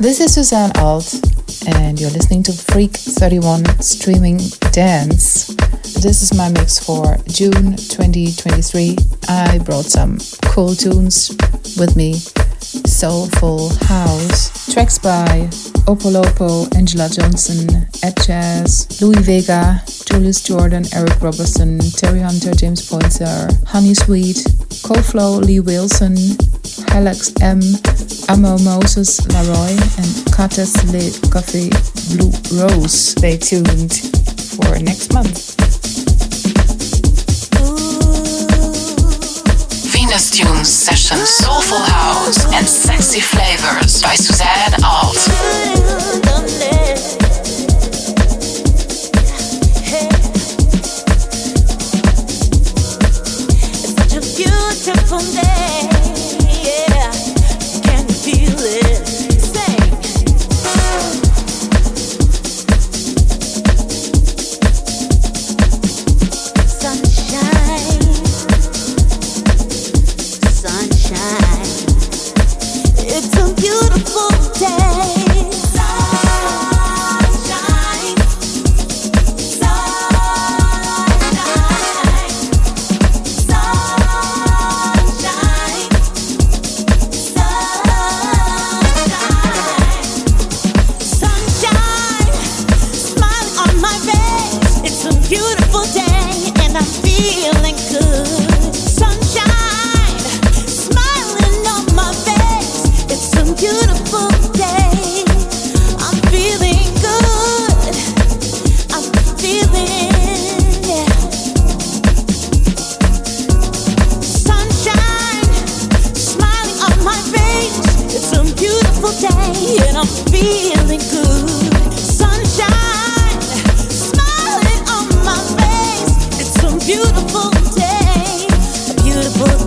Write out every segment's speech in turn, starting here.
This is Susanne Alt, and you're listening to Freak 31 Streaming Dance. This is my mix for June 2023. I brought some cool tunes with me soulful house. Tracks by Opolopo, Angela Johnson, Ed Jazz, Louie Vega, Julius Jordan, Eric Robertson, Terry Hunter, James Pointer, Honey Sweet, Coflow, Lee Wilson, Alex M, Amo Moses, Laroy, and Kates Le Café Blue Rose. Stay tuned for next month. Venus Tunes sessions, soulful house, and sexy flavors by Susanne Alt. Such a beautiful day. Yeah, can you feel it? Beautiful day, and I'm feeling good. Sunshine, smiling on my face. It's a beautiful day, a beautiful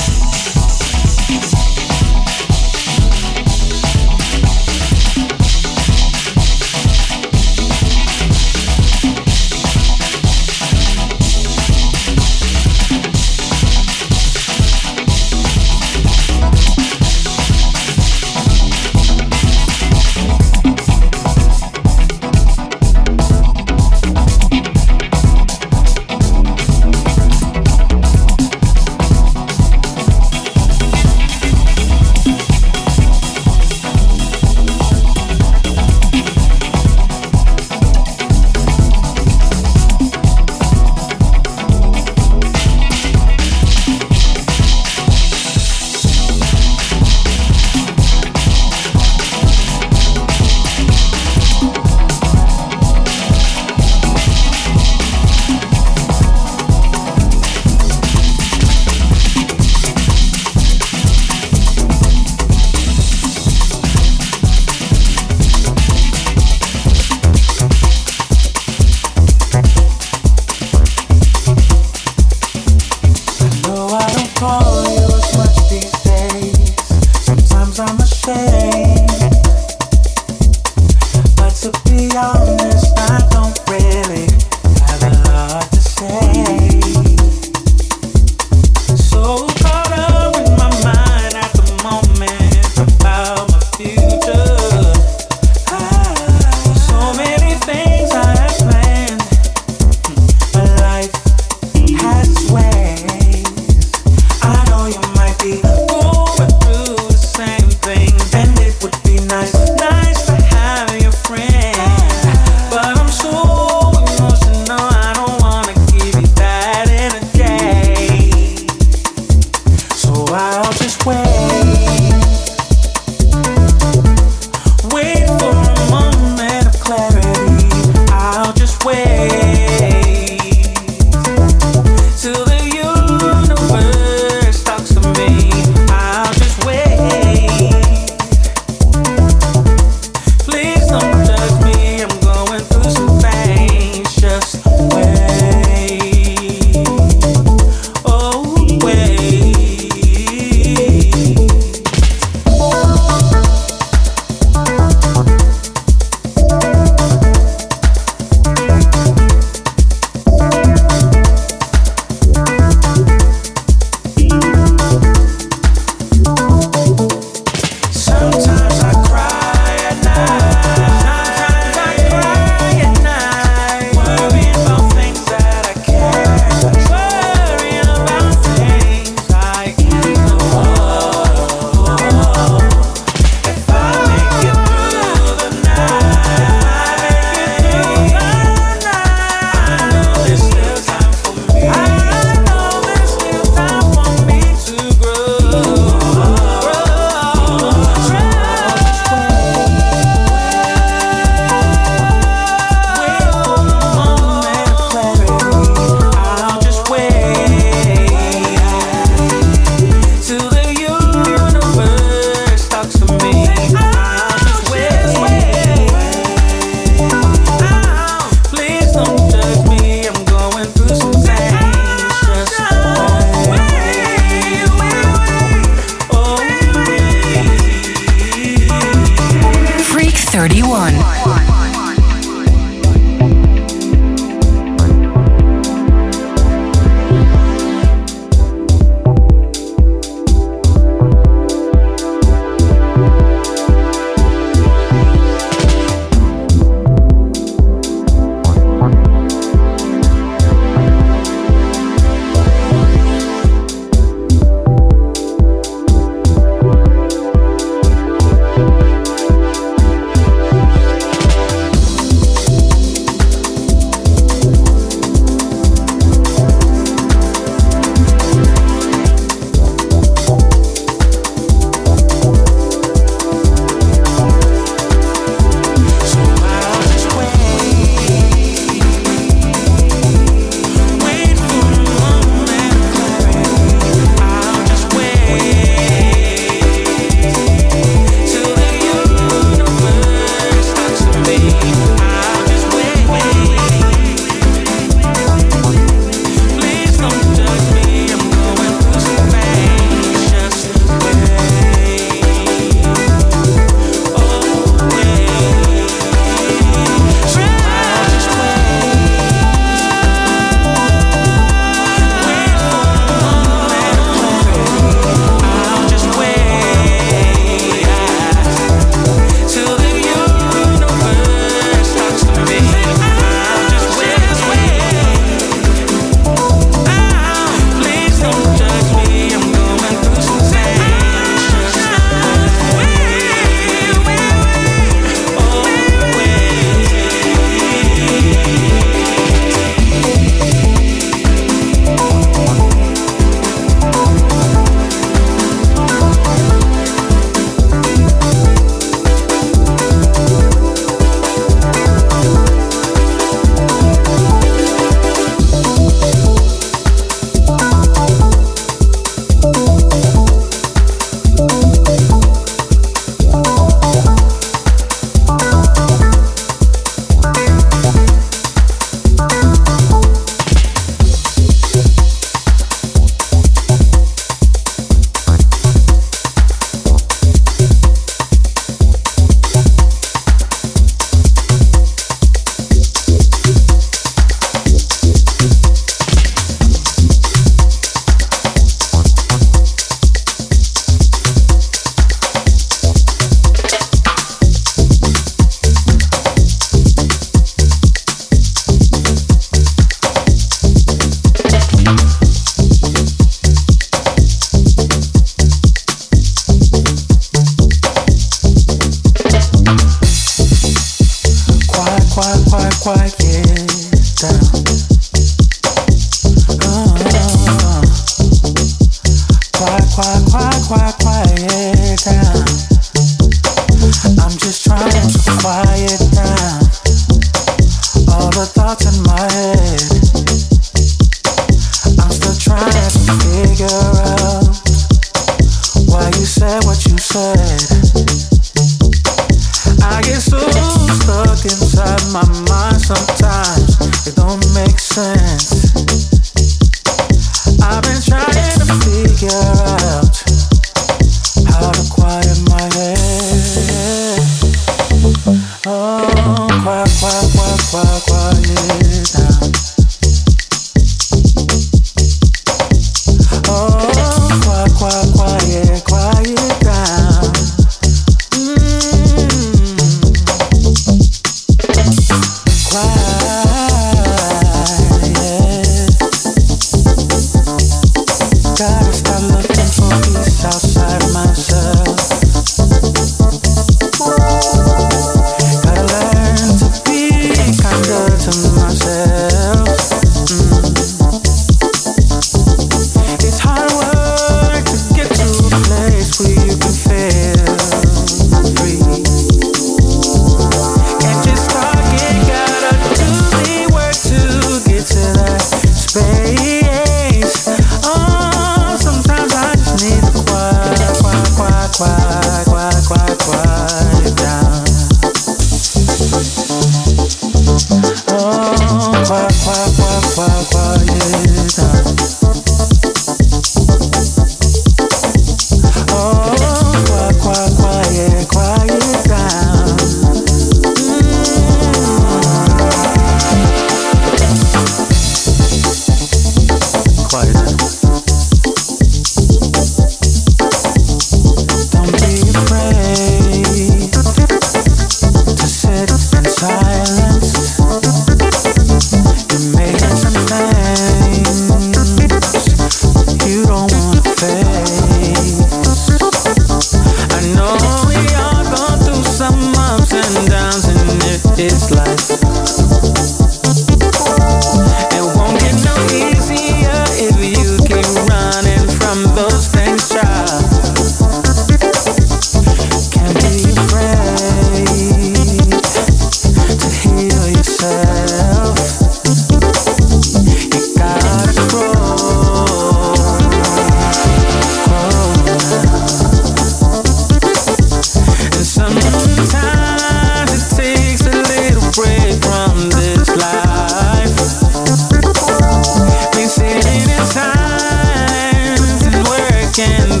can't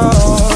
know